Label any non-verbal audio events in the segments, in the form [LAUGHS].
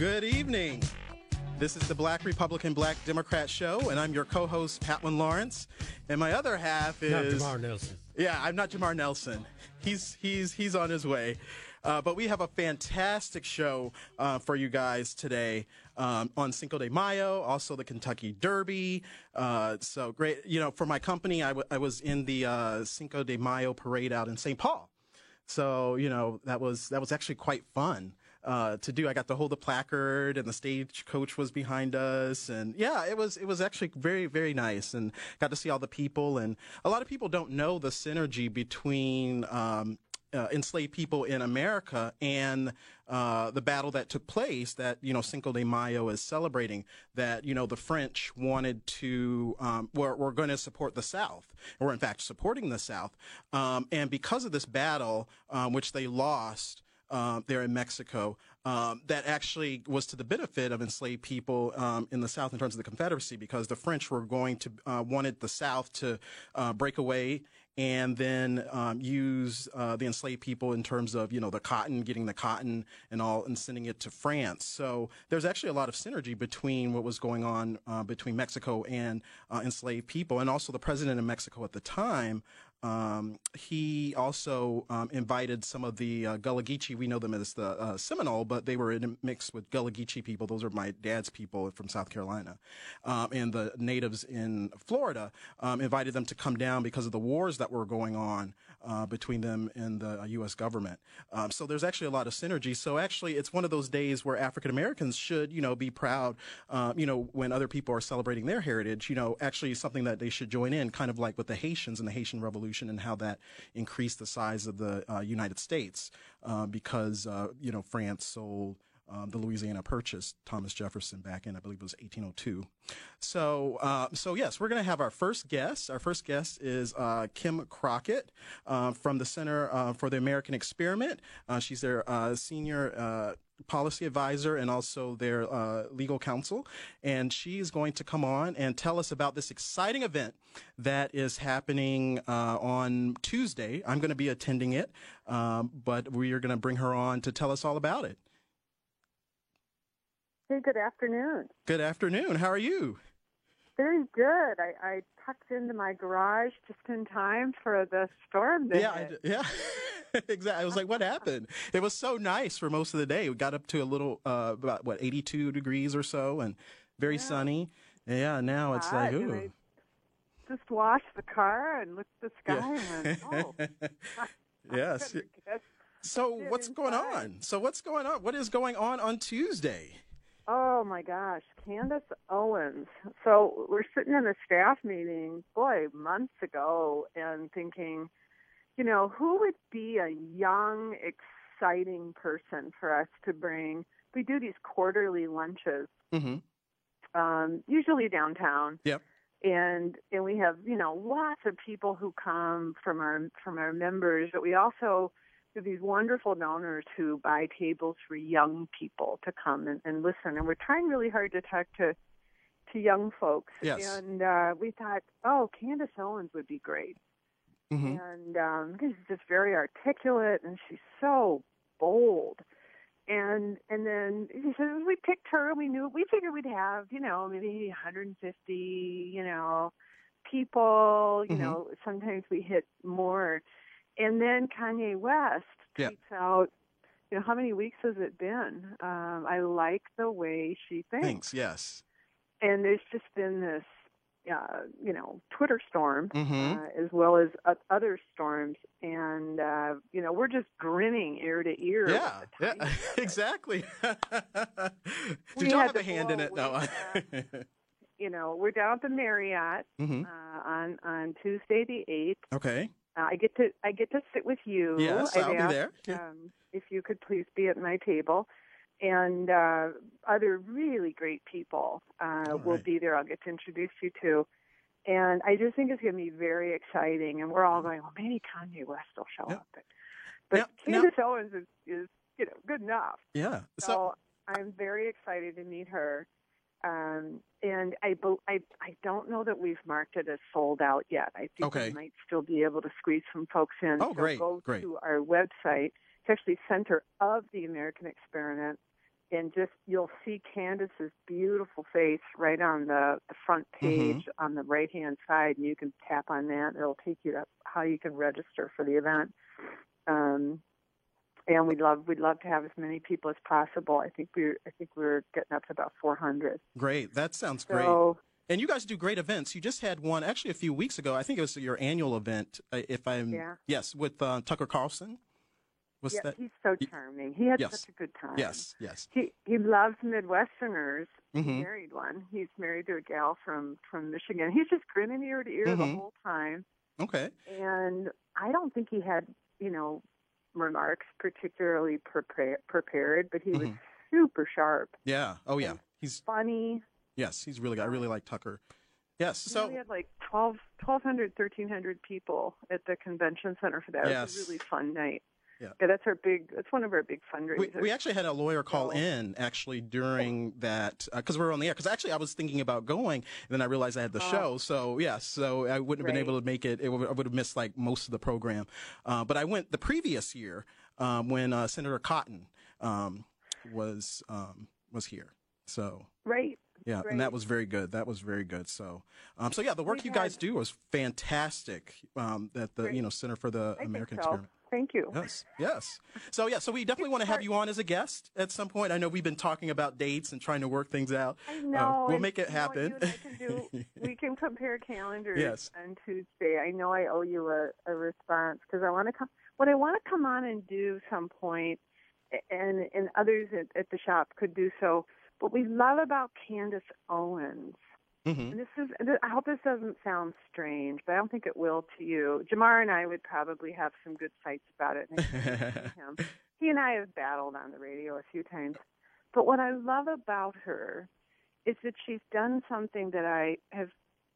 Good evening. This is the Black Republican Black Democrat Show, and I'm your co-host Patwin Lawrence. And my other half is Not Jamar Nelson. Yeah, I'm not Jamar Nelson. He's he's he's on his way. Uh, but we have a fantastic show uh, for you guys today um, on Cinco de Mayo, also the Kentucky Derby. Uh, so great, you know, for my company, I, w- I was in the uh, Cinco de Mayo parade out in St. Paul. So you know that was that was actually quite fun uh, to do. I got to hold the placard, and the stagecoach was behind us, and yeah, it was it was actually very very nice, and got to see all the people. And a lot of people don't know the synergy between. Um, uh, enslaved people in America and uh, the battle that took place that you know Cinco de Mayo is celebrating that you know the French wanted to um, were, were going to support the South or in fact supporting the South um, and because of this battle um, which they lost um, there in Mexico um, that actually was to the benefit of enslaved people um, in the South in terms of the Confederacy because the French were going to uh, wanted the South to uh, break away and then um, use uh, the enslaved people in terms of you know the cotton, getting the cotton and all, and sending it to France. So there's actually a lot of synergy between what was going on uh, between Mexico and uh, enslaved people, and also the president of Mexico at the time. Um, he also um, invited some of the uh, Gullah Geechee. We know them as the uh, Seminole, but they were in a mix with Gullah Geechee people. Those are my dad's people from South Carolina, um, and the natives in Florida. Um, invited them to come down because of the wars that were going on uh, between them and the U.S. government. Um, so there's actually a lot of synergy. So actually, it's one of those days where African Americans should, you know, be proud. Um, you know, when other people are celebrating their heritage, you know, actually something that they should join in, kind of like with the Haitians and the Haitian Revolution and how that increased the size of the uh, United States uh, because uh, you know France sold. Um, the Louisiana Purchase, Thomas Jefferson, back in I believe it was 1802. So, uh, so yes, we're going to have our first guest. Our first guest is uh, Kim Crockett uh, from the Center uh, for the American Experiment. Uh, she's their uh, senior policy advisor and also their uh, legal counsel. And she's going to come on and tell us about this exciting event that is happening uh, on Tuesday. I'm going to be attending it, um, but we are going to bring her on to tell us all about it. Hey, good afternoon. Good afternoon. How are you? Very good. I, I tucked into my garage just in time for the storm. That yeah. I, yeah. [LAUGHS] exactly. I was like, what happened? It was so nice for most of the day. We got up to a little, uh, about what, 82 degrees or so and very Yeah. sunny. Yeah, now it's like, ooh. Just washed the car and looked at the sky Yeah. and went, [LAUGHS] oh. [LAUGHS] yes. So what's going on? So what's going on? What is going on on Tuesday? Oh my gosh, Candace Owens. So we're sitting in a staff meeting, boy, months ago, and thinking, you know, who would be a young, exciting person for us to bring? We do these quarterly lunches, Mm-hmm. um, usually downtown. Yep. And and we have you know lots of people who come from our from our members, but we also have these wonderful donors who buy tables for young people to come and, and listen. And we're trying really hard to talk to to young folks. Yes. And uh, we thought, oh, Candace Owens would be great. Mm-hmm. And um, she's just very articulate and she's so bold. And and then he says we picked her. And we knew we figured we'd have you know maybe 150 you know people. You Mhm. know sometimes we hit more. And then Kanye West Yeah. tweets out, you know, how many weeks has it been? Um, I like the way she thinks. Thanks. Yes. And there's just been this, uh, you know, Twitter storm Mhm. uh, as well as uh, other storms, and uh, you know, we're just grinning ear to ear. Yeah. Yeah. [LAUGHS] exactly. [LAUGHS] We y'all have a hand in it? No. way [LAUGHS] you know, we're down at the Marriott hmm uh, on on Tuesday the eighth. Okay. Uh, I get to I get to sit with you. Yes, I'll be there. Yeah. Um, if you could please be at my table, and uh, other really great people uh, will right. be there. I'll get to introduce you to. And I just think it's going to be very exciting. And we're all going, well, maybe Kanye West will show Yeah. up. But, but now- Candace Owens is, is, you know, good enough. Yeah. So, So, I'm very excited to meet her. Um, and I, I, I don't know that we've marked it as sold out yet. I think Okay. we might still be able to squeeze some folks in. Oh, so great, go great. to our website. It's actually Center of the American Experiment. and just you'll see Candace's beautiful face right on the, the front Mm-hmm. page on the right hand side, and you can tap on that. It'll take you to how you can register for the event. Um, and we'd love we'd love to have as many people as possible. I think we're I think we're getting up to about 400. Great. That sounds great. So And you guys do great events. You just had one actually a few weeks ago. I think it was your annual event. uh, If I'm Yeah. yes, with uh, Tucker Carlson. Was yeah, that he's so charming. He had Yes. such a good time. yes, yes. He he loves Midwesterners. He hmm married one. He's married to a gal from from Michigan. He's just grinning ear to ear the Mhm. whole time. Okay. and I don't think he had, you know, remarks particularly prepare, prepared, but he was Mhm. super sharp, Yeah. Oh yeah. He's funny. yes. He's really. good. I really like Tucker. Yes. So we had like 12, 1,200, 1,300 people at the convention center for that. It was Yes. a really fun night. Yeah. that's our big. That's one of our big fundraisers. we actually had a lawyer call in actually during that because we were on the air. Because actually I was thinking about going, and then I realized I had the Oh. show. So yeah, so I wouldn't have been able to make it. it would, I would have missed like most of the program. Uh, but I went the previous year um, when uh, Senator Cotton um, was um, was here. So right. yeah, Right. and that was very good. That was very good. So, um, so yeah, the work We you guys do was fantastic. Um, at the Great. you know Center for the I American so. Thank you. Yes, yes. So yeah, so we definitely want to have you on as a guest at some point. I know we've been talking about dates and trying to work things out. I Uh, know. we'll make it you know what happen. you and I can do? [LAUGHS] we can compare calendars Yes. on Tuesday. I know I owe you a, a response because I want to come. What I want to come on and do some and and others at, at the shop could do so. What we love about Candace Owens, hmm and this is, I hope this doesn't sound strange, but I don't think it will to you. Jamar and I would probably have some good fights about it. And I can see him. He and I have battled on the radio a few times. But what I love about her is that she's done something that I have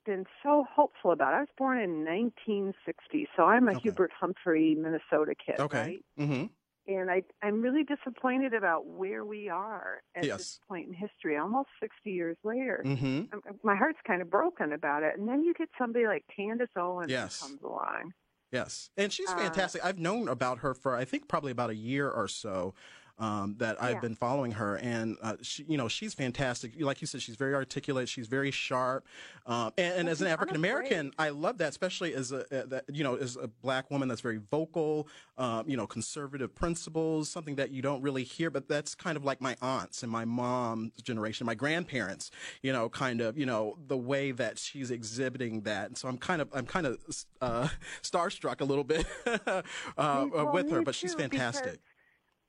been so hopeful about. I was born in 1960, so I'm a Okay. Hubert Humphrey, Minnesota kid, okay. right? hmm And I, I'm really disappointed about where we are at Yes. this point in history, almost 60 years later. hmm My heart's kind of broken about it. And then you get somebody like Candace Owens Yes. who comes along. Yes, and she's Uh, fantastic. I've known about her for I think probably about a year or so. Um, that I've Yeah. been following her, and uh, she, you know, she's fantastic. Like you said, she's very articulate. She's very sharp, um, and, and as an African American, I love that, especially as a, uh, that, you know, as a black woman that's very vocal. Um, you know, conservative principles, something that you don't really hear, but that's kind of like my aunts and my mom's generation, my grandparents. You know, kind of, you know, the way that she's exhibiting that, and so I'm kind of, I'm kind of uh, [LAUGHS] starstruck a little bit [LAUGHS] uh, well, with her, but she's too, because fantastic.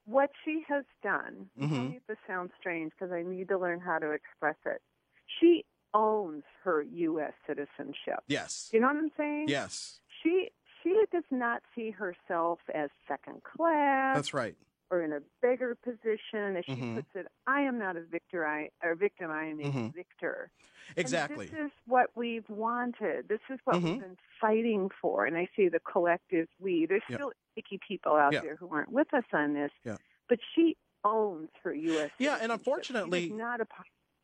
What she has done, tell Mhm. me if this sounds strange because I need to learn how to express it. She owns her U.S. citizenship. Yes, you know what I'm saying? yes, She she does not see herself as second class that's right. or in a bigger position. As she Mhm. puts it, I am not a victor. I or victim. I am a Mhm. victor. Exactly. And this is what we've wanted. This is what Mhm. we've been fighting for. And I say the collective we. There's Yeah. still icky people out Yeah. there who aren't with us on this. Yeah. But she owns her U.S. Yeah, and unfortunately- not a.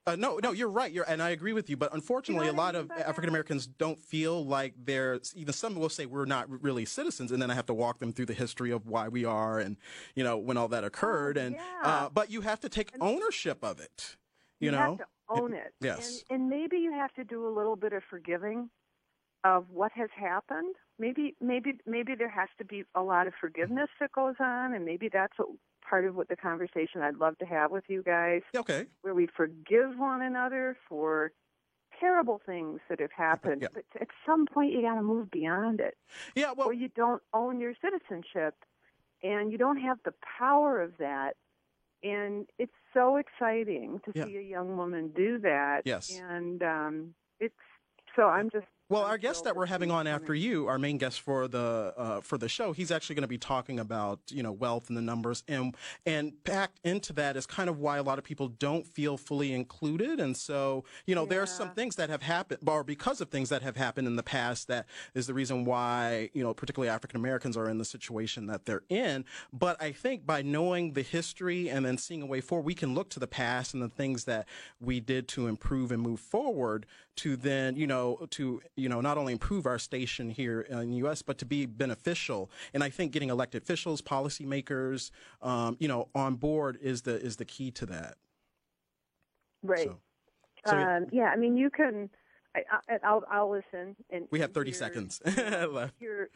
Uh, no, no, you're right. You're, and I agree with you. But unfortunately, what a I lot of? African Americans don't feel like they're. Even some will say we're not really citizens, and then I have to walk them through the history of why we are, and you know when all that occurred. and Oh, yeah. uh, but you have to take ownership of it. You, know. have to own it. Yes. And, and maybe you have to do a little bit of forgiving of what has happened. Maybe maybe maybe there has to be a lot of forgiveness that goes on, and maybe that's what part of what the conversation I'd love to have with you guys. Okay. where we forgive one another for terrible things that have happened. Yeah. But at some point, you got to move beyond it, Yeah. Well. or you don't own your citizenship, and you don't have the power of that. And it's so exciting to Yeah. see a young woman do that. Yes. And um, it's so I'm just Well, our guest that we're having on after you, our main guest for the uh, for the show, he's actually going to be talking about you know wealth and the numbers, and and packed into that is kind of why a lot of people don't feel fully included, and so you know there are some things that have happened, or because of things that have happened in the past, that is the reason why you know particularly African Americans are in the situation that they're in. But I think by knowing the history and then seeing a way forward, we can look to the past and the things that we did to improve and move forward to then you know to you know not only improve our station here in the U.S. but to be beneficial. And I think getting elected officials, policymakers, um, you know, on board is the is the key to that. Right. So, so yeah. um, yeah, I mean, you can. I, I, I'll I'll listen. And we have 30 hear- seconds [LAUGHS] left. Hear,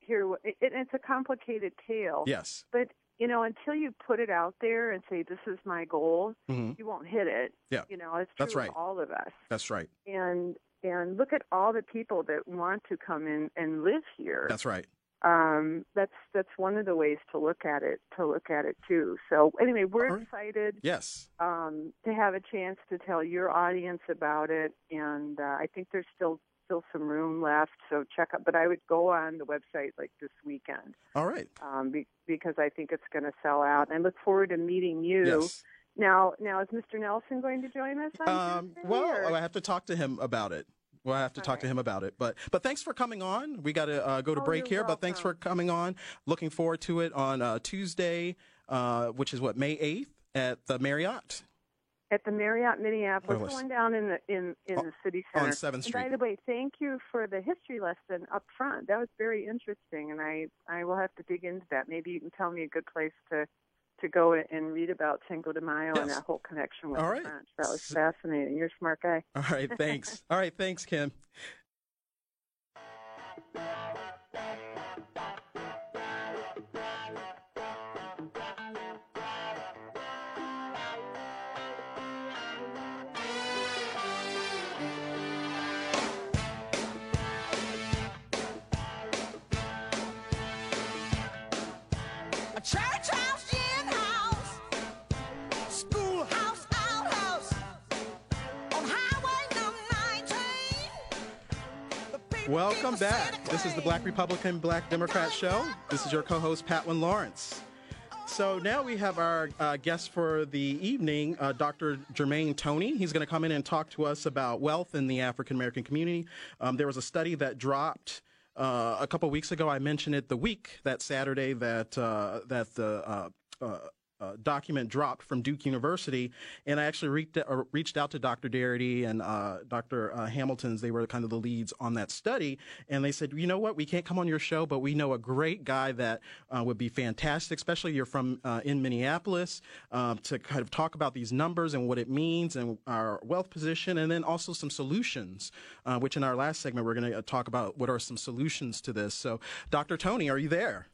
hear. it, it's a complicated tale. Yes. But you know, until you put it out there and say this is my goal, hmm you won't hit it. Yeah. You know, it's true That's right. all of us. That's right. And and look at all the people that want to come in and live here. That's right. um, that's that's one of the ways to look at it. To look at it too. So anyway, we're right. excited Yes. um, to have a chance to tell your audience about it, and uh, I think there's still still some room left. So check out. But I would go on the website like this weekend All right. um, be, because I think it's going to sell out. And I look forward to meeting you. Yes. Now, now is Mr. Nelson going to join us? On Um, well, or- I have to talk to him about it. Well, I have to All talk to him about it. But but thanks for coming on. We got to uh, go to Oh, break here. But thanks for coming on. Looking forward to it on uh, Tuesday, uh, which is what May eighth at the Marriott at the Marriott Minneapolis, Oh, the yes. one down in the in in oh, the city center. on Seventh And by the way, thank you for the history lesson up front. That was very interesting, and I I will have to dig into that. Maybe you can tell me a good place to to go and read about Cinco de Mayo and that whole connection with All the. French. That was fascinating. You're a smart guy. All right. Thanks. [LAUGHS] All right. Thanks, Kim. Welcome back. This is the. Black Republican, Black Democrat show. This is your co-host Patwin Lawrence. So now we have our uh, guest for the evening, uh, Dr. Jermaine Toney. He's going to come in and talk to us about wealth in the African American community. Um, there was a study that dropped uh, a couple weeks ago. I mentioned it the week that Saturday that uh, that the uh, document dropped from Duke University, and I actually reached, uh, reached out to Dr. Darity and uh, Dr. Uh, Hamilton's. They were kind of the leads on that study, and they said, you know what, we can't come on your show, but we know a great guy that uh, would be fantastic, especially you're from uh, in Minneapolis, to kind of talk about these numbers and what it means and our wealth position, and then also some solutions, which in our last segment we're going to talk about what are some solutions to this. So, Dr. Toney, are you there?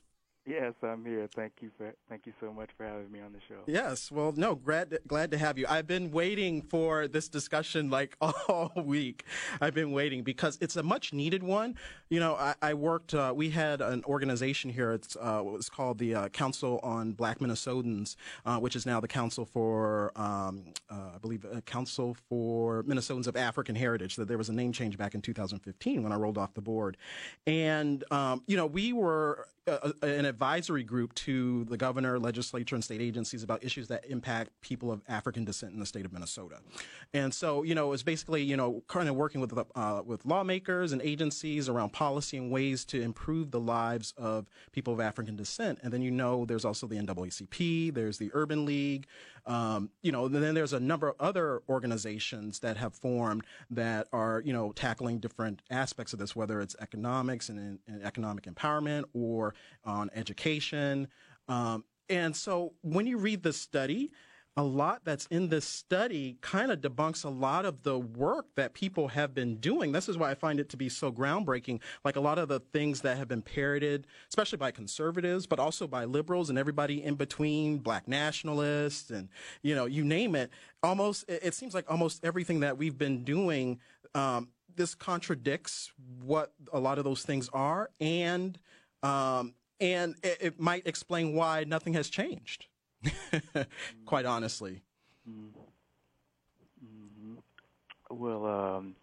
Yes, I'm here. Thank you for thank you so much for having me on the show. Yes. Well, no, glad glad to have you. I've been waiting for this discussion like [LAUGHS] all week. I've been waiting because it's a much needed one. You know, I, I worked. Uh, we had an organization here. It's uh, what was called the uh, Council on Black Minnesotans, uh, which is now the Council for, um, uh, I believe, uh, Council for Minnesotans of African Heritage. That there was a name change back in 2015 when I rolled off the board, and um, you know, we were uh, an advisory group to the governor, legislature, and state agencies about issues that impact people of African descent in the state of Minnesota. And so, you know, it's basically, you know, kind of working with uh, with lawmakers and agencies around policy and ways to improve the lives of people of African descent. And then, you know, there's also the NAACP, there's the Urban League, um, you know, then there's a number of other organizations that have formed that are, you know, tackling different aspects of this, whether it's economics and, and economic empowerment or on education. Um, and so when you read the study, a lot that's in this study kind of debunks a lot of the work that people have been doing. This is why I find it to be so groundbreaking. Like a lot of the things that have been parroted, especially by conservatives, but also by liberals and everybody in between, black nationalists, and you know, you name it. Almost, it seems like almost everything that we've been doing. Um, this contradicts what a lot of those things are, and um, and it, it might explain why nothing has changed. [LAUGHS] Quite honestly. Well, um,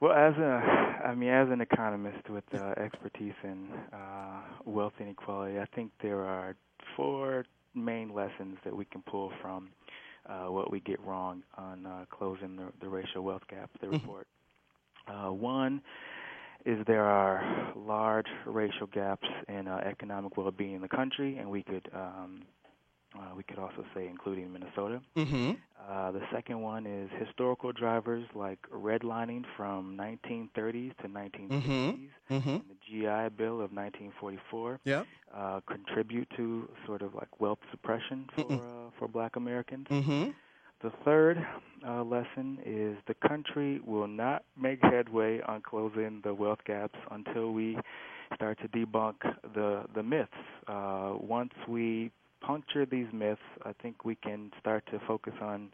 well, as a, I mean, as an economist with uh, expertise in uh, wealth inequality, I think there are four main lessons that we can pull from uh, what we get wrong on uh, closing the, the racial wealth gap. The Mhm. report. Uh, one is there are large racial gaps in uh, economic well-being in the country, and we could um, uh, we could also say including Minnesota. Mm-hmm. Uh, the second one is historical drivers like redlining from 1930s to 1960s Mm-hmm. and the GI Bill of 1944 Yep. uh, contribute to sort of like wealth suppression for uh, for Black Americans. Mm-hmm. the third uh, lesson is the country will not make headway on closing the wealth gaps until we start to debunk the the myths. Uh, once we puncture these myths, I think we can start to focus on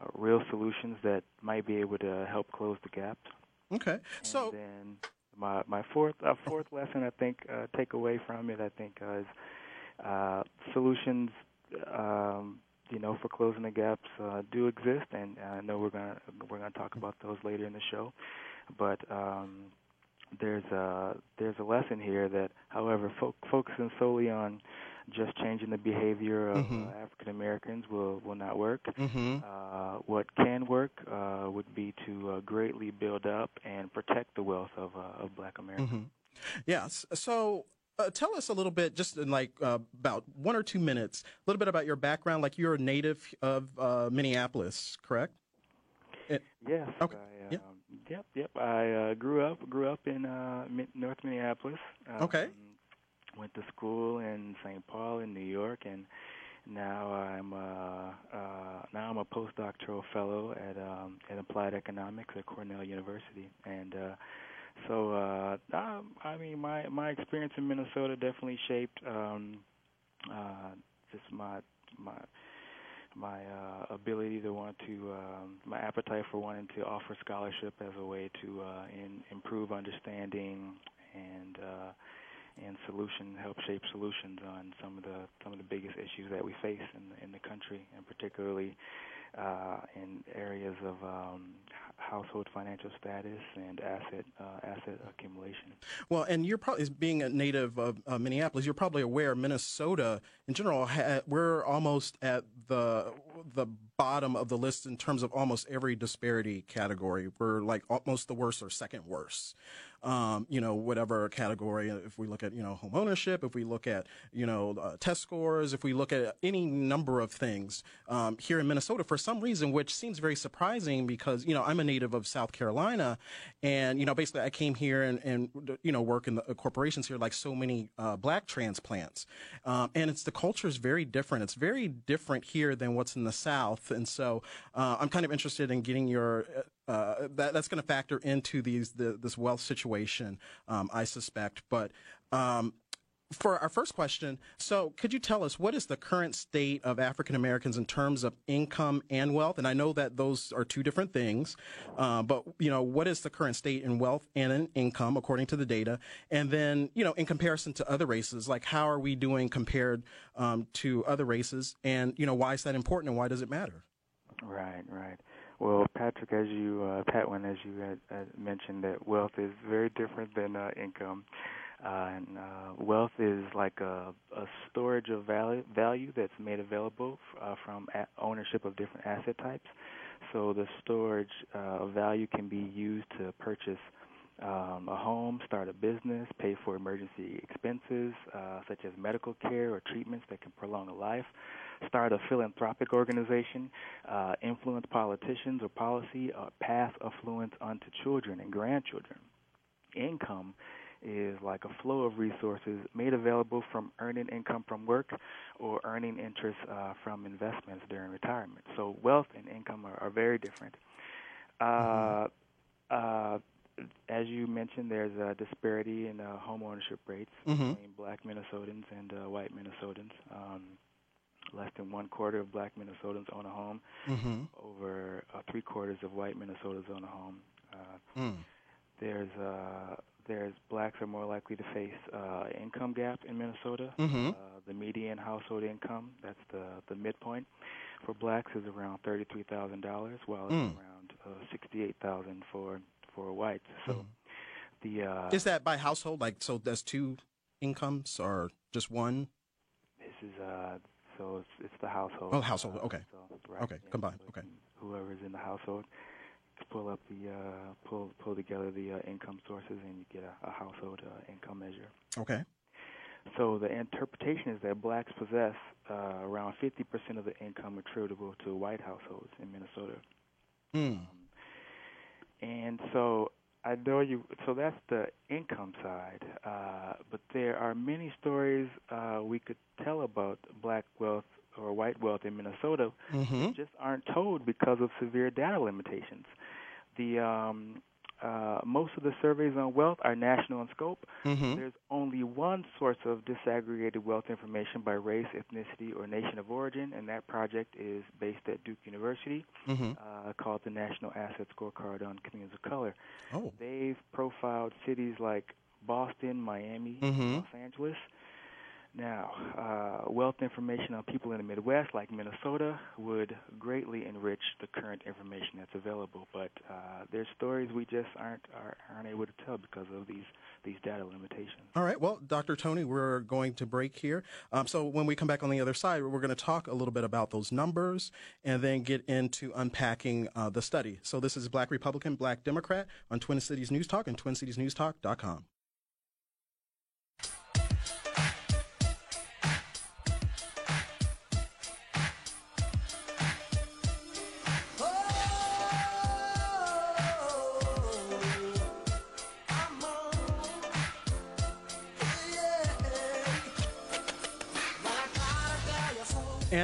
uh, real solutions that might be able to help close the gaps. Okay. So and then my my fourth uh, fourth lesson I think uh, take away from it I think uh, is uh, solutions um, you know for closing the gaps uh, do exist and I know we're gonna we're gonna talk about those later in the show, but um, there's a there's a lesson here that however fo- focusing solely on just changing the behavior of Mhm. uh, African Americans will will not work. mhm. Uh, what can work uh, would be to uh, greatly build up and protect the wealth of uh, of Black America. hmm Yes. So uh, tell us a little bit, just in like uh, about one or two minutes, a little bit about your background. Like you're a native of uh, Minneapolis, correct? Yes. Okay. I, um, Yep. Yep. I uh, grew up grew up in uh, North Minneapolis. Um, Okay. Went to school in St. Paul in New York, and now I'm uh, uh, now I'm a postdoctoral fellow at um, at Applied Economics at Cornell University, and uh, so uh, um, I mean my my experience in Minnesota definitely shaped um, uh, just my my my uh, ability to want to um, my appetite for wanting to offer scholarship as a way to uh, in, improve understanding and uh, and solution help shape solutions on some of the some of the biggest issues that we face in the, in the country and particularly uh, in areas of um, household financial status and asset uh, asset accumulation. Well, and you're probably, being a native of uh, Minneapolis, you're probably aware Minnesota in general, ha- we're almost at the the bottom of the list in terms of almost every disparity category. We're like almost the worst or second worst. Um, you know, whatever category. If we look at you know home ownership, if we look at you know uh, test scores, if we look at any number of things um, here in Minnesota, for some reason, which seems very surprising because you know I'm a native of South Carolina, and you know basically I came here and, and you know work in the uh, corporations here like so many uh, black transplants, um, and it's the culture is very different. It's very different here than what's in the South, and so uh, I'm kind of interested in getting your uh, that, that's going to factor into these the, this wealth situation, um, I suspect. But um, for our first question, so could you tell us what is the current state of African Americans in terms of income and wealth? And I know that those are two different things, uh, but you know what is the current state in wealth and in income according to the data? And then you know in comparison to other races, like how are we doing compared um, to other races? And you know why is that important and why does it matter? Right, right. Well, Patrick, as you, uh, Patwin, as you had, had mentioned, that wealth is very different than uh, income. Uh, and uh, wealth is like a, a storage of value, value that's made available uh, from a- ownership of different asset types. So the storage uh, of value can be used to purchase um, a home, start a business, pay for emergency expenses uh, such as medical care or treatments that can prolong a life, start a philanthropic organization, uh, influence politicians or policy, uh, pass affluence onto children and grandchildren. Income is like a flow of resources made available from earning income from work or earning interest uh, from investments during retirement. So wealth and income are, are very different. Uh, uh, as you mentioned, there's a disparity in uh, home ownership rates Mhm. between black Minnesotans and uh, white Minnesotans. Um, less than one quarter of black Minnesotans own a home. Mm-hmm. Over uh, three quarters of white Minnesotans own a home. Uh, Mm. there's uh, there's blacks are more likely to face uh, income gap in Minnesota. Mhm. Uh, the median household income, that's the the midpoint for blacks, is around thirty three thousand dollars, while Mm. it's around uh, sixty eight thousand for for whites. So Mhm. the uh, Is that by household? Like, so there's two incomes or just one? this is uh, so it's, it's the household. Oh, household, Uh, okay. So, right, Okay, combined, okay. Whoever's in the household, pull up the uh, pull pull together the uh, income sources, and you get a, a household uh, income measure. Okay. So the interpretation is that blacks possess uh, around 50% of the income attributable to white households in Minnesota. Mm. And so I know you. So that's the income side. Uh, but there are many stories uh, we could tell about black wealth or white wealth in Minnesota Mm-hmm. just aren't told because of severe data limitations. The um, uh, most of the surveys on wealth are national in scope. Mm-hmm. There's only one source of disaggregated wealth information by race, ethnicity, or nation of origin, and that project is based at Duke University, Mm-hmm. uh, called the National Asset Scorecard on Communities of Color. Oh. They've profiled cities like Boston, Miami, Mhm. Los Angeles. Now, uh, wealth information on people in the Midwest, like Minnesota, would greatly enrich the current information that's available. But uh, there's stories we just aren't are, aren't able to tell because of these these data limitations. All right. Well, Dr. Toney, we're going to break here. Um, so when we come back on the other side, we're going to talk a little bit about those numbers and then get into unpacking uh, the study. So this is Black Republican, Black Democrat on Twin Cities News Talk and TwinCitiesNewsTalk.com.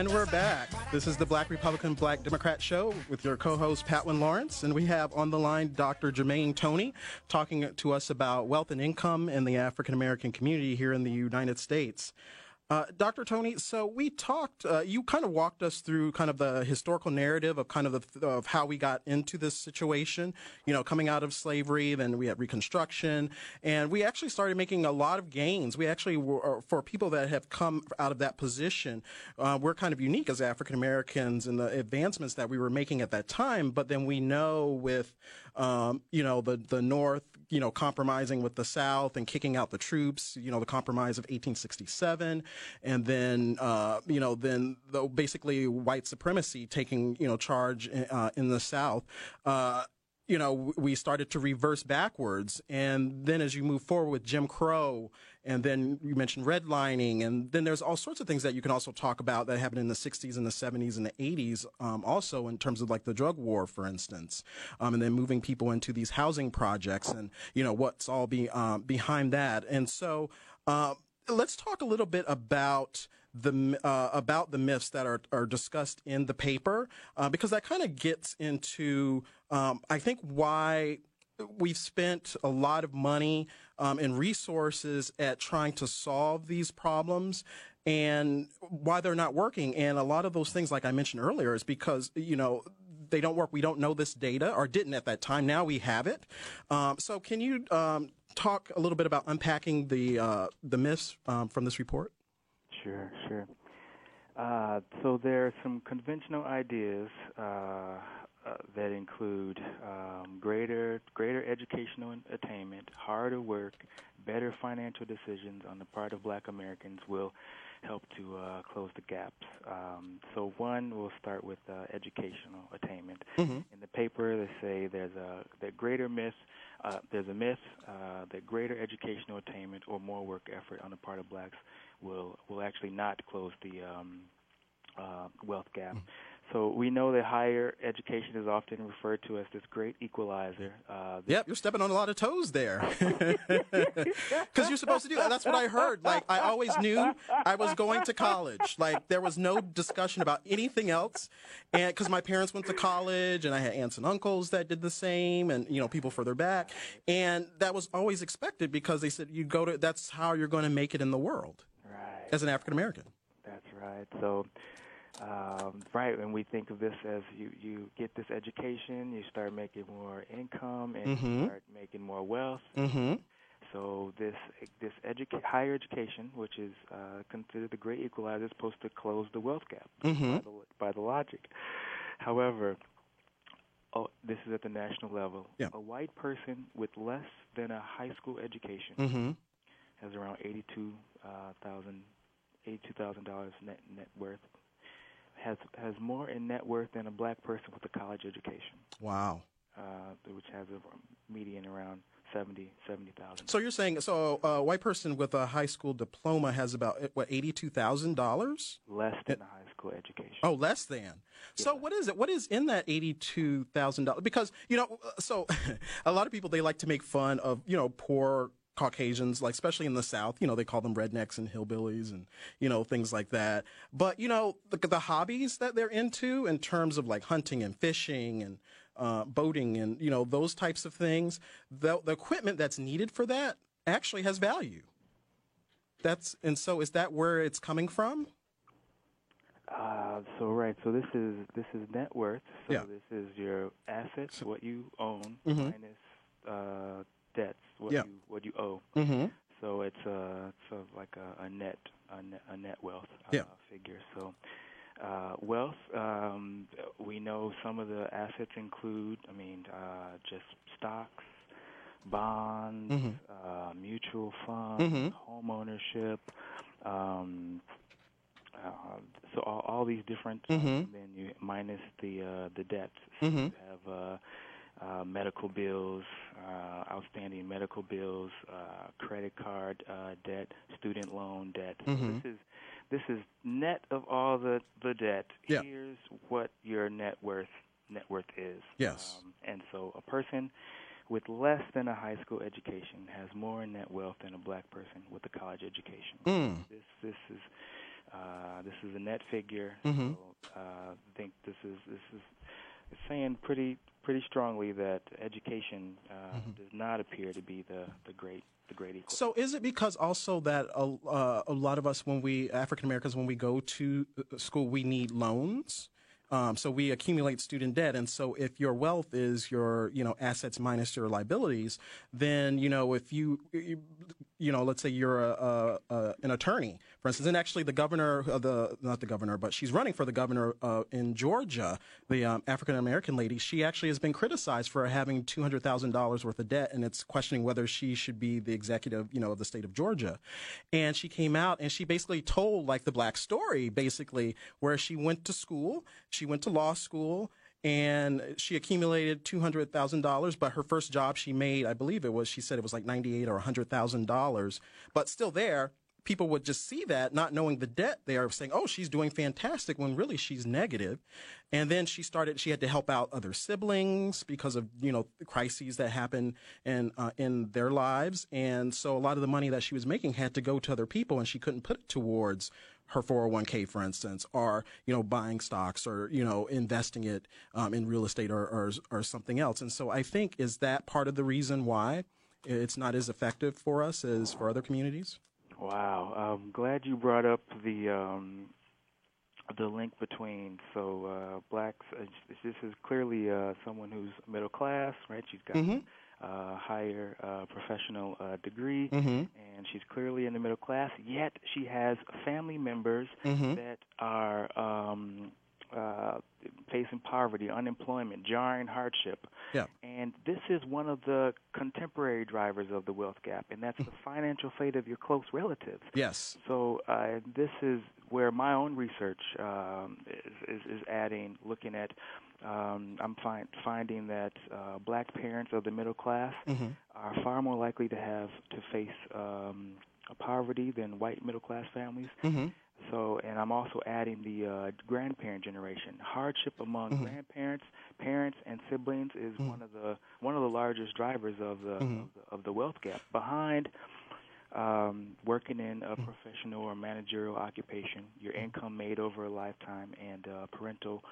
And we're back. This is the Black Republican, Black Democrat show with your co-host Patwin Lawrence, and we have on the line Dr. Jermaine Toney talking to us about wealth and income in the African American community here in the United States. Uh, Dr. Toney, so we talked. Uh, you kind of walked us through kind of the historical narrative of kind of the, of how we got into this situation. You know, coming out of slavery, then we had Reconstruction, and we actually started making a lot of gains. We actually were uh, for people that have come out of that position. Uh, we're kind of unique as African Americans in the advancements that we were making at that time. But then we know with um, you know the the North, you know, compromising with the South and kicking out the troops. You know, the compromise of 1867 and then uh, you know then the, basically white supremacy taking you know charge uh, in the South. Uh, you know, we started to reverse backwards, and then as you move forward with Jim Crow, and then you mentioned redlining, and then there's all sorts of things that you can also talk about that happened in the 60s and the 70s and the 80s, um, also in terms of like the drug war, for instance, um, and then moving people into these housing projects, and you know what's all be um, behind that, and so. Uh, let's talk a little bit about the uh, about the myths that are, are discussed in the paper uh, because that kind of gets into um, I think why we've spent a lot of money um, and resources at trying to solve these problems and why they're not working and a lot of those things like I mentioned earlier is because you know they don't work. We don't know this data or didn't at that time. Now we have it. Um, so can you um, talk a little bit about unpacking the uh, the myths um, from this report? Sure, sure. Uh, so there are some conventional ideas uh, uh, that include um, greater greater educational attainment, harder work, better financial decisions on the part of Black Americans will help to uh, close the gaps. Um, so one, we'll start with uh, educational attainment. Mm-hmm. In the paper, they say there's a that greater myth. Uh, there's a myth uh, that greater educational attainment or more work effort on the part of blacks will will actually not close the um, uh, wealth gap. So we know that higher education is often referred to as this great equalizer. Uh, Yep, you're stepping on a lot of toes there. [LAUGHS] Because you're supposed to do that. That's what I heard. Like, I always knew I was going to college. Like, there was no discussion about anything else. And because my parents went to college and I had aunts and uncles that did the same and, you know, people further back. And that was always expected because they said you go to, that's how you're going to make it in the world right. as an African American. That's right. So, um, right, when we think of this as you, you get this education, you start making more income, and Mhm. you start making more wealth. Mm-hmm. So this this educa- higher education, which is uh, considered the great equalizer, is supposed to close the wealth gap Mhm. by, the, by the logic. However, oh, this is at the national level. Yeah. A white person with less than a high school education Mm-hmm. has around eighty-two uh, thousand, eighty-two thousand dollars net net worth. Has has more in net worth than a black person with a college education, Wow. uh, which has a median around seventy seventy thousand. So you're saying, so a white person with a high school diploma has about, what, $82,000? less than a high school education. Oh, less than. So what is it? What is in that eighty-two thousand dollars? Because you know, uh, so [LAUGHS] a lot of people they like to make fun of you know poor Caucasians, like especially in the South, you know, they call them rednecks and hillbillies and you know things like that. But you know, the, the hobbies that they're into in terms of like hunting and fishing and uh, boating and you know those types of things, the, the equipment that's needed for that actually has value. That's and so is that where it's coming from? Uh, so right, so this is this is net worth. So Yeah. this is your assets, what you own, Mhm. minus uh, debts, what Yeah. you what you owe. Mm-hmm. So it's a uh so like a, a net a net a net wealth uh, Yeah. figure. So uh, wealth, um, we know some of the assets include, I mean, uh, just stocks, bonds, Mhm. uh, mutual funds, Mhm. home ownership. Um, uh, so all, all these different, Mhm. and then you minus the uh, the debts. So Mhm. you have uh, uh, medical bills, uh, outstanding medical bills, uh, credit card uh, debt, student loan debt. So Mhm. this is this is net of all the the debt. Yeah. Here's what your net worth net worth is. Yes. Um, and so a person with less than a high school education has more net wealth than a black person with a college education. Mm. This this is uh, this is a net figure. Mhm. So uh, I think this is this is it's saying pretty pretty strongly that education uh, Mhm. does not appear to be the the great the great equal. So is it because also that a, uh, a lot of us, when we African Americans, when we go to uh, school, we need loans. Um, so we accumulate student debt, and so if your wealth is your, you know, assets minus your liabilities, then you know if you, you, you know, let's say you're a, a, a an attorney, for instance, and actually the governor of the not the governor, but she's running for the governor uh, in Georgia, the um, African American lady. She actually has been criticized for having two hundred thousand dollars worth of debt, and it's questioning whether she should be the executive, you know, of the state of Georgia. And she came out and she basically told like the black story, basically, where she went to school, she went to law school. And she accumulated two hundred thousand dollars, but her first job she made, I believe it was, she said it was like ninety-eight or hundred thousand dollars. But still, there, people would just see that, not knowing the debt. They are saying, "Oh, she's doing fantastic," when really she's negative. And then she started. She had to help out other siblings because of you know the crises that happen in uh, in their lives. And so a lot of the money that she was making had to go to other people, and she couldn't put it towards her 401k, for instance, or you know buying stocks or you know investing it um, in real estate or, or or something else. And so I think is that part of the reason why it's not as effective for us as for other communities. Wow, I'm glad you brought up the um, the link between so uh, blacks. Uh, this is clearly uh, someone who's middle class, right? She's got Mhm. A higher uh, professional uh, degree, Mhm. and she's clearly in the middle class. Yet she has family members Mhm. that are um, uh, facing poverty, unemployment, jarring hardship. Yeah. And this is one of the contemporary drivers of the wealth gap, and that's the financial fate of your close relatives. Yes. So uh, this is where my own research um, is, is, is adding, looking at. Um, I'm find, finding that uh, black parents of the middle class Mhm. are far more likely to have to face um, poverty than white middle class families. Mhm. So, and I'm also adding the uh, grandparent generation. Hardship among Mhm. grandparents, parents, and siblings is Mhm. one of the one of the largest drivers of the, Mhm. of the of the wealth gap. Behind um, working in Mm-hmm. a professional or managerial occupation, your income made over a lifetime, and uh, parental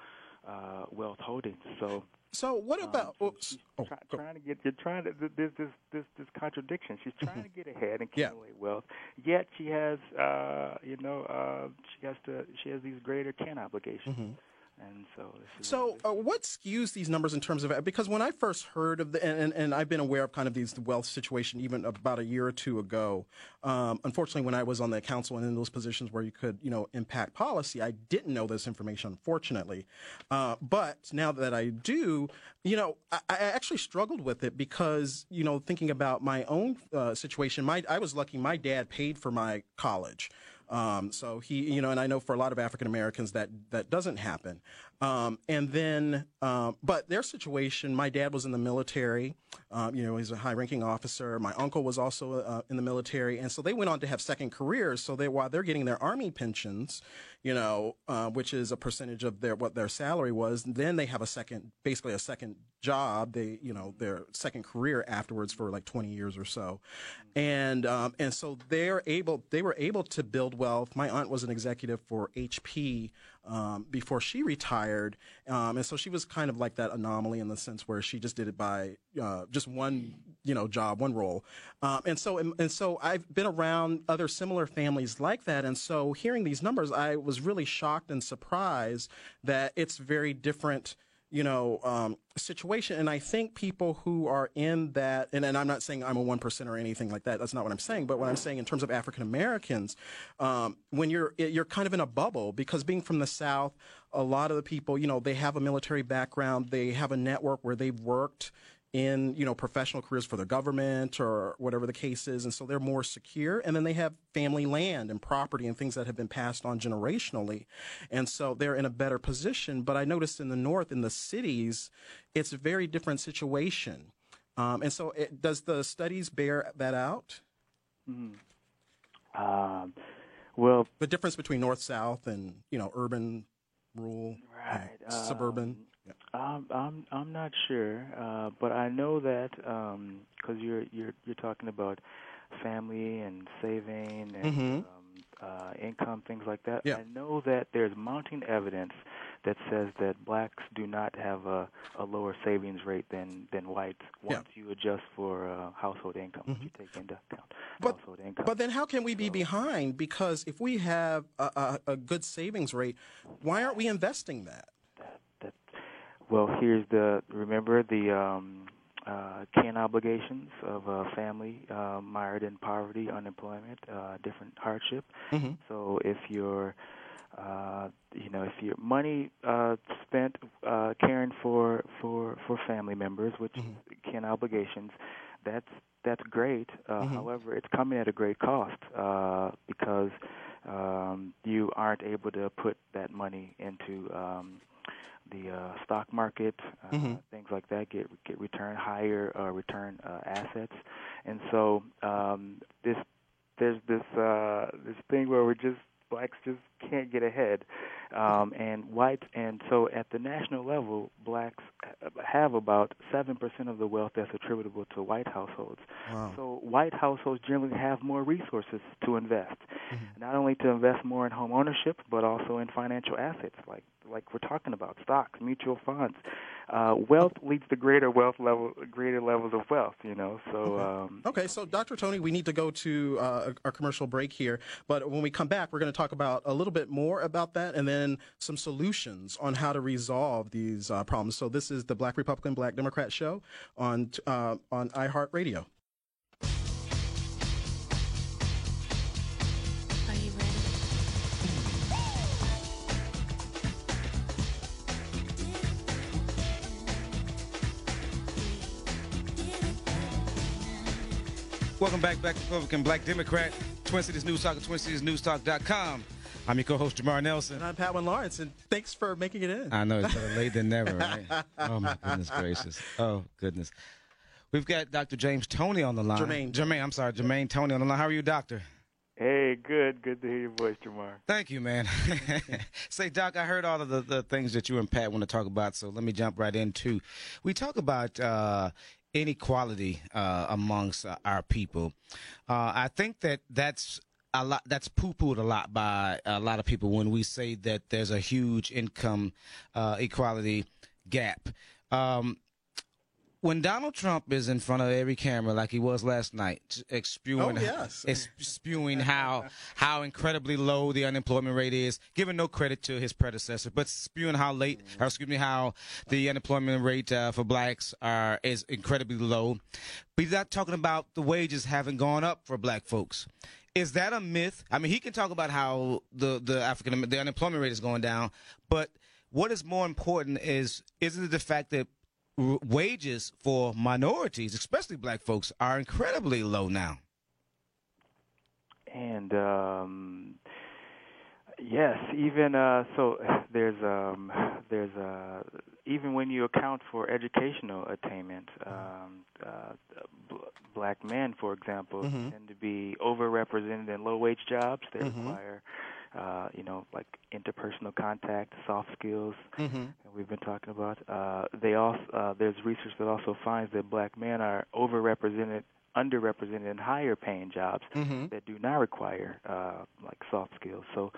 uh, wealth holdings. So, So what um, about? so oops. Oh, try, trying to get you're trying to th- there's this this this contradiction. She's trying to get ahead and Yeah. accumulate wealth, yet she has uh you know uh she has to she has these greater can obligations, Mhm. And so So, uh, what skews these numbers in terms of because when I first heard of the and, and, and I've been aware of kind of these wealth situation even about a year or two ago. Um, unfortunately, when I was on the council and in those positions where you could you know impact policy, I didn't know this information. Unfortunately, uh, but now that I do, you know, I, I actually struggled with it because you know thinking about my own uh, situation, my I was lucky. My dad paid for my college. Um, so he, you know, and I know for a lot of African Americans that that doesn't happen. Um, and then, um, but their situation, my dad was in the military. Um, you know, he's a high-ranking officer. My uncle was also uh, in the military, and so they went on to have second careers. So they, while they're getting their army pensions, you know, uh, which is a percentage of their what their salary was, then they have a second, basically a second job. They, you know, their second career afterwards for like 20 years or so, and um, and so they're able, they were able to build wealth. My aunt was an executive for HP um, before she retired. Um, and so she was kind of like that anomaly in the sense where she just did it by uh, just one, you know, job, one role. Um, and so, and, and, so I've been around other similar families like that. And so hearing these numbers, I was really shocked and surprised that it's very different you know, um, situation. And I think people who are in that, and, and I'm not saying I'm a one percent or anything like that. That's not what I'm saying. But what I'm saying in terms of African Americans, um, when you're you're kind of in a bubble because being from the South, a lot of the people, you know, they have a military background, they have a network where they've worked in you know professional careers for the government or whatever the case is and so they're more secure. And then they have family land and property and things that have been passed on generationally. And so they're in a better position. But i noticed in the north in the cities it's a very different situation. Um, and so it, does the studies bear that out? Mm-hmm. um, well the difference between north south and you know urban rural right, uh, suburban I'm I'm I'm not sure, uh, but I know that because um, you're you're you're talking about family and saving and mm-hmm. um, uh, income things like that. Yeah. I know that there's mounting evidence that says that blacks do not have a, a lower savings rate than than whites once yeah. you adjust for uh, household income. Mm-hmm. You take into account but, household income. But then, how can we be so, behind? Because if we have a, a, a good savings rate, why aren't we investing that? Well, here's the remember the um, uh, kin obligations of a family uh, mired in poverty, unemployment, uh, different hardship. Mm-hmm. So if you're uh, you know, if your money uh, spent uh, caring for for for family members, which mm-hmm. kin obligations, that's that's great. Uh, mm-hmm. However, it's coming at a great cost uh, because um, you aren't able to put that money into um, the uh, stock market, uh, mm-hmm. things like that get get return higher uh, return uh, assets, and so um, this there's this uh, this thing where we're just blacks just can't get ahead, um, and whites and so at the national level, blacks have about seven percent of the wealth that's attributable to white households. Wow. So white households generally have more resources to invest, mm-hmm. not only to invest more in home ownership, but also in financial assets like we're talking about stocks, mutual funds. Uh, wealth leads to greater wealth level, greater levels of wealth. You know, so okay. Um, okay so Dr. Toney, we need to go to uh, our commercial break here, but when we come back, we're going to talk about a little bit more about that, and then some solutions on how to resolve these uh, problems. So this is the Black Republican, Black Democrat show on uh, on iHeartRadio. Welcome back, Black Republican, Black Democrat, Twin Cities News Talk at TwinCitiesNewsTalk.com. I'm your co-host Jamar Nelson. And I'm Patwin Lawrence, and thanks for making it in. I know it's better late than never, [LAUGHS] right? oh my goodness gracious! Oh goodness. We've got Dr. James Toney on the line. Jermaine. Jermaine, I'm sorry, Jermaine Toney on the line. How are you, Doctor? Hey, good. Good to hear your voice, Jamar. Thank you, man. [LAUGHS] Say, Doc, I heard all of the, the things that you and Pat want to talk about, so let me jump right into. We talk about uh, inequality uh, amongst uh, our people. Uh, I think that that's a lot. That's poo-pooed a lot by a lot of people when we say that there's a huge income uh, equality gap. Um, when Donald Trump is in front of every camera, like he was last night, spewing, oh, yes. [LAUGHS] spewing how how incredibly low the unemployment rate is, giving no credit to his predecessor, but spewing how late, or excuse me, how the unemployment rate uh, for blacks are is incredibly low. But he's not talking about the wages haven't gone up for black folks. Is that a myth? I mean, he can talk about how the the African the unemployment rate is going down, but what is more important is isn't it the fact that wages for minorities, especially black folks, are incredibly low now. And um, Yes, even uh, so, [LAUGHS] there's um, there's uh, even when you account for educational attainment, um, uh, b- black men, for example, Mhm. tend to be overrepresented in low-wage jobs. They Mhm. require, uh, you know, like interpersonal contact, soft skills. Mm-hmm. that we've been talking about. Uh, they also uh, there's research that also finds that black men are overrepresented, underrepresented in higher paying jobs Mm-hmm. that do not require uh, like soft skills. So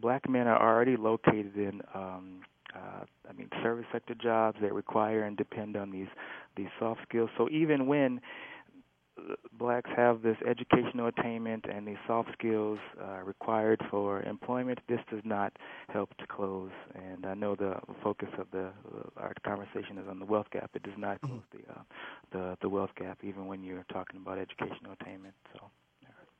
black men are already located in um, uh, I mean service sector jobs that require and depend on these these soft skills. So even when blacks have this educational attainment and these soft skills uh, required for employment, this does not help to close. And I know the focus of the uh, our conversation is on the wealth gap. It does not close the uh, the the wealth gap, even when you're talking about educational attainment. So.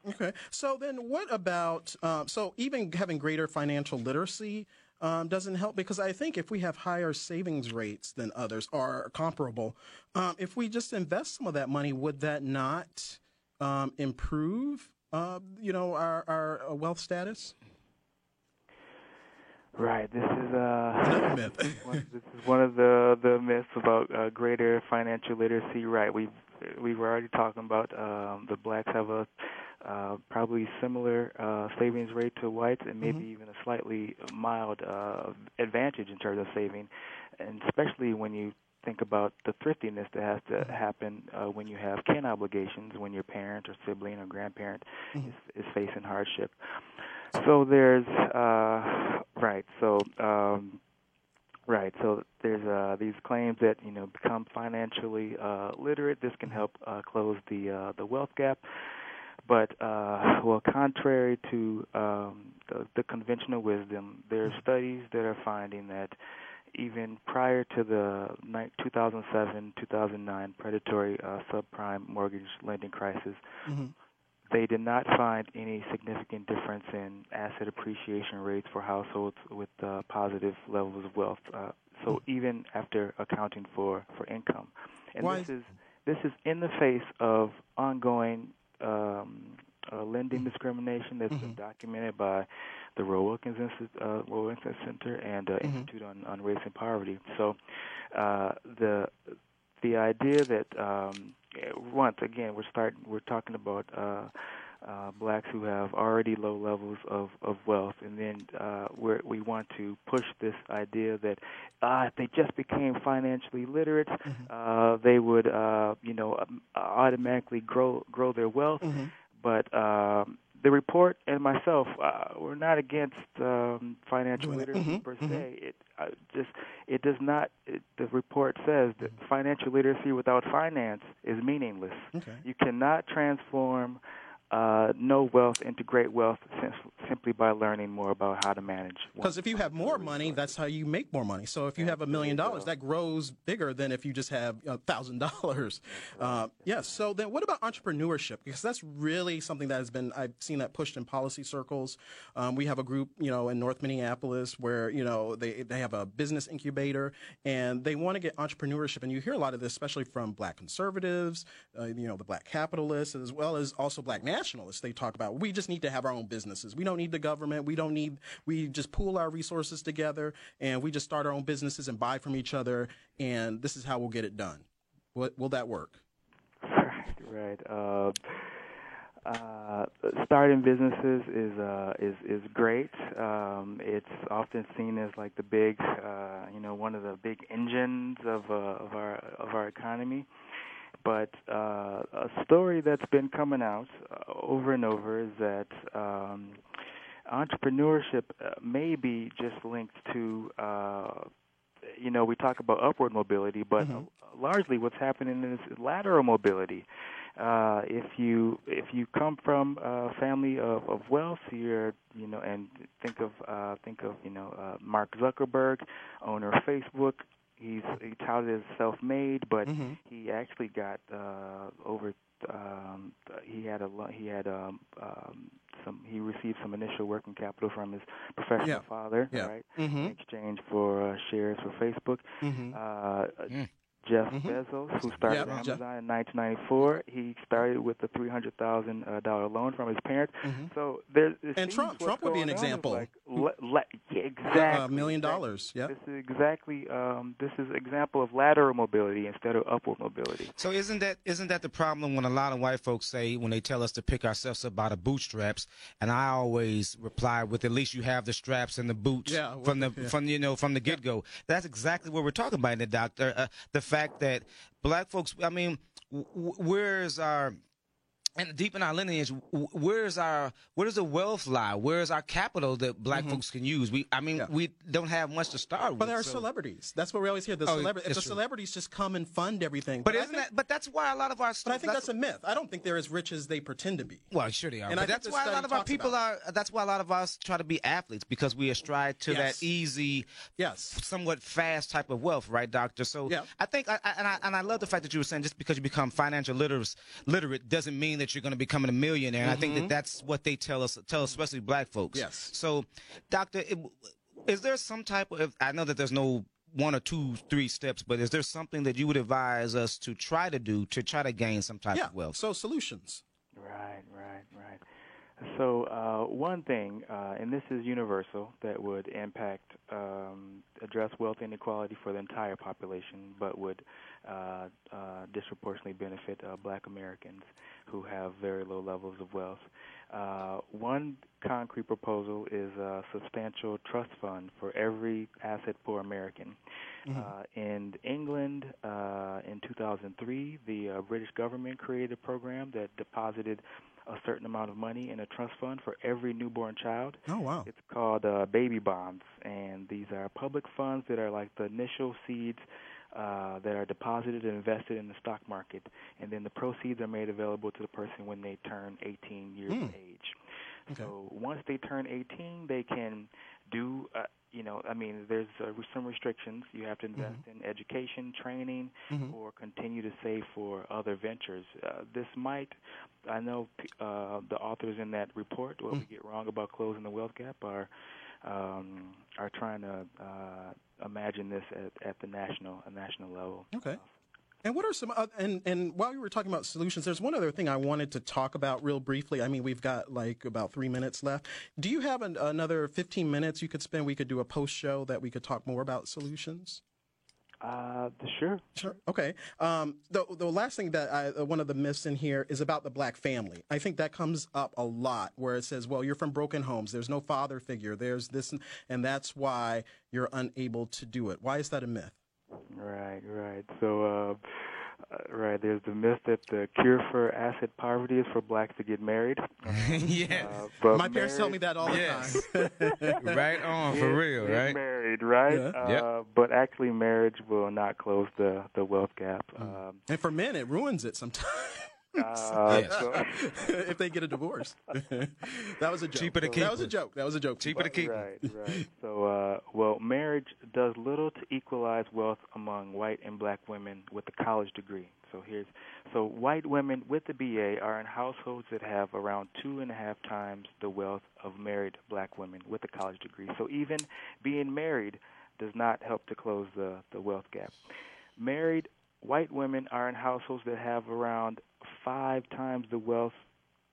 Okay. So then, what about um, so even having greater financial literacy um, doesn't help because I think if we have higher savings rates than others or comparable, um, if we just invest some of that money, would that not um, improve? Uh, you know, our, our uh, wealth status. Right. This is uh, [LAUGHS] myth. one, this is one of the the myths about uh, greater financial literacy. Right. We've we were already talking about um, the blacks have a uh, probably similar uh, savings rate to whites, and maybe Mhm. even a slightly mild uh, advantage in terms of saving, and especially when you think about the thriftiness that has to happen uh, when you have kin obligations, when your parent or sibling or grandparent Mhm. is, is facing hardship. So there's uh, right. So um, right. So there's uh, these claims that you know become financially uh, literate. This can help uh, close the uh, the wealth gap. But uh, well, contrary to um, the, the conventional wisdom, there are studies that are finding that even prior to the 2007-2009 predatory uh, subprime mortgage lending crisis, Mhm. they did not find any significant difference in asset appreciation rates for households with uh, positive levels of wealth. Uh, so even after accounting for for income, and Why this is- is this is in the face of ongoing um, uh, lending discrimination that's been Mhm. documented by the Roy Wilkins uh, Roy Wilkins Center and uh, Mhm. Institute on, on Race and Poverty. So uh, the the idea that um, eh, once again we're starting we're talking about uh, uh, blacks who have already low levels of, of wealth, and then uh, we're, we want to push this idea that uh, if they just became financially literate, uh, they would uh, you know um, automatically grow grow their wealth. Mhm. But um, the report and myself, uh, we're not against um, financial literacy Mhm, per mhm. se. It uh, just it does not. It, the report says that financial literacy without finance is meaningless. Okay. You cannot transform uh, no wealth into great wealth sim- simply by learning more about how to manage. Because if you have more money, that's how you make more money. So if you have a million dollars, that grows bigger than if you just have a thousand dollars. [LAUGHS] Uh, Yes. So then, what about entrepreneurship? Because that's really something that has been I've seen that pushed in policy circles. Um, we have a group, you know, in North Minneapolis where you know they they have a business incubator and they want to get entrepreneurship. And you hear a lot of this, especially from Black conservatives, uh, you know, the Black capitalists, as well as also Black nationalists. They talk about we just need to have our own businesses. We don't need the government. We don't need. We just pool our resources together and we just start our own businesses and buy from each other. And this is how we'll get it done. Will, will that work? Right, right. Uh, uh, starting businesses is uh, is is great. Um, it's often seen as like the big, uh, you know, one of the big engines of uh, of our of our economy. But uh, a story that's been coming out uh, over and over is that um, entrepreneurship uh, may be just linked to uh, you know, we talk about upward mobility, but Mhm. largely what's happening is lateral mobility. Uh, if you if you come from a family of, of wealth, you're you know, and think of uh, think of you know uh, Mark Zuckerberg, owner of Facebook. He's he touted as self-made, but Mhm. he actually got uh, over. Um, he had a lo- he had um, um, some he received some initial working capital from his professional Yeah. father, Yeah. right? in Mm-hmm. exchange for uh, shares for Facebook. Mm-hmm. Uh, Mm. Jeff Bezos, who started Mm-hmm. Yep, Jeff. Amazon in 1994. He started with a $300,000 uh, loan from his parents. So there's it Mm-hmm. And Trump- Trump would be an example. Like, le, le, yeah, exactly. A million dollars, yep. This is exactly um, this is example of lateral mobility instead of upward mobility. So isn't that isn't that the problem when a lot of white folks say when they tell us to pick ourselves up by the bootstraps? And I always reply with at least you have the straps and the boots Yeah, well, from the yeah. from you know from the get go. That's exactly what we're talking about, in the doctor. Uh, the fact that black folks, I mean, where's our and deep in our lineage, where's our where does the wealth lie? Where's our capital that black folks can use? We, I mean, Mm-hmm. Yeah. we don't have much to start with. But there are so- celebrities. That's what we always hear. The Oh, celebrity. If the celebrities just come and fund everything. But I isn't think- that? But that's why a lot of our. But I think that's a myth. I don't think they're as rich as they pretend to be. Well, sure they are. And but that's why a lot of our people about are. That's why a lot of us try to be athletes because we astride to Yes. that easy, Yes. somewhat fast type of wealth, right, doctor? So Yeah. I think, I, I- and I and I love the fact that you were saying just because you become financial literate, literate doesn't mean that you're going to become a millionaire. And I think that that's what they tell us, tell us, especially black folks. Mm-hmm. Yes. So, doctor, it, is there some type of? I know that there's no one or two, three steps, but is there something that you would advise us to try to do to try to gain some type Yeah. of wealth? So solutions. Right, right, right. So uh, one thing, uh, and this is universal, that would impact um, address wealth inequality for the entire population, but would uh, uh, disproportionately benefit uh, Black Americans who have very low levels of wealth. Uh, one concrete proposal is a substantial trust fund for every asset poor American. Uh, in England, uh, in 2003, the uh, British government created a program that deposited a certain amount of money in a trust fund for every newborn child. Oh wow. It's called uh, baby bonds, and these are public funds that are like the initial seeds uh, that are deposited and invested in the stock market, and then the proceeds are made available to the person when they turn 18 years of age. Okay. So once they turn 18, they can do. Uh, you know, I mean, there's uh, some restrictions. You have to invest in education, training, or continue to save for other ventures. Uh, this might, I know, uh, the authors in that report, what we get wrong about closing the wealth gap, are um, are trying to uh, imagine this at, at the national a national level. Okay. And what are some uh, and and while you were talking about solutions, there's one other thing I wanted to talk about real briefly. I mean, we've got like about three minutes left. Do you have an, another 15 minutes you could spend? We could do a post show that we could talk more about solutions. Uh, sure. Sure. Okay. Um, the the last thing that I, uh, one of the myths in here is about the black family. I think that comes up a lot, where it says, "Well, you're from broken homes. There's no father figure. There's this, and, and that's why you're unable to do it." Why is that a myth? Right, right. So, uh, uh, right, there's the myth that the cure for asset poverty is for blacks to get married. [LAUGHS] yeah. Uh, but My parents tell me that all the time. [LAUGHS] right on for real, Get right? Married, right? Yeah. Uh, Yep. But actually, marriage will not close the the wealth gap. Mm. Um, and for men, it ruins it sometimes. [LAUGHS] uh, Yes. so- [LAUGHS] if they get a divorce. [LAUGHS] that was a joke. Cheaper to keep That was a her. joke. That was a joke. Cheaper to keep. Right, [LAUGHS] right. So, uh, well, marriage does little to equalize wealth among white and black women with a college degree. So here's so white women with the BA are in households that have around two and a half times the wealth of married black women with a college degree. So even being married does not help to close the, the wealth gap. Married white women are in households that have around five times the wealth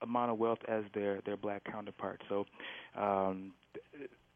amount of wealth as their their black counterparts. So, um,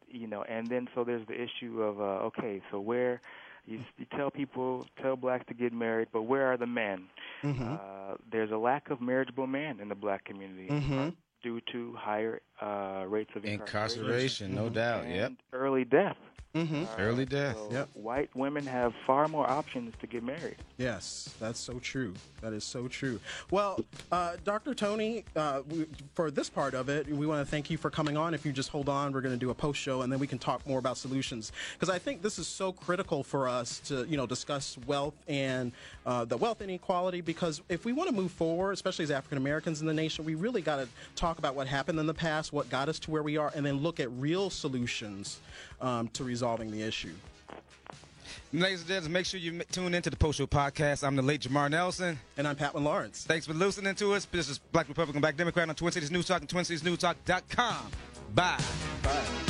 you know, and then so there's the issue of uh, okay, so where you, you tell people tell blacks to get married, but where are the men? Mm-hmm. Uh, there's a lack of marriageable men in the black community Mhm. due to higher uh, rates of incarceration, Incarceration, no doubt. Yep. early death. Mm-hmm. Early death. So Yep. White women have far more options to get married. Yes, that's so true. That is so true. Well, uh, Dr. Toney, uh, we, for this part of it, we want to thank you for coming on. If you just hold on, we're going to do a post show, and then we can talk more about solutions because I think this is so critical for us to, you know, discuss wealth and uh, the wealth inequality. Because if we want to move forward, especially as African Americans in the nation, we really got to talk about what happened in the past, what got us to where we are, and then look at real solutions um, to resolving the issue. Ladies and gentlemen, make sure you tune into the Post Show podcast. I'm the late Jamar Nelson. And I'm Patwin Lawrence. Thanks for listening to us. This is Black Republican, Black Democrat on Twin Cities News Talk and TwinCitiesNewsTalk.com. Bye. Bye.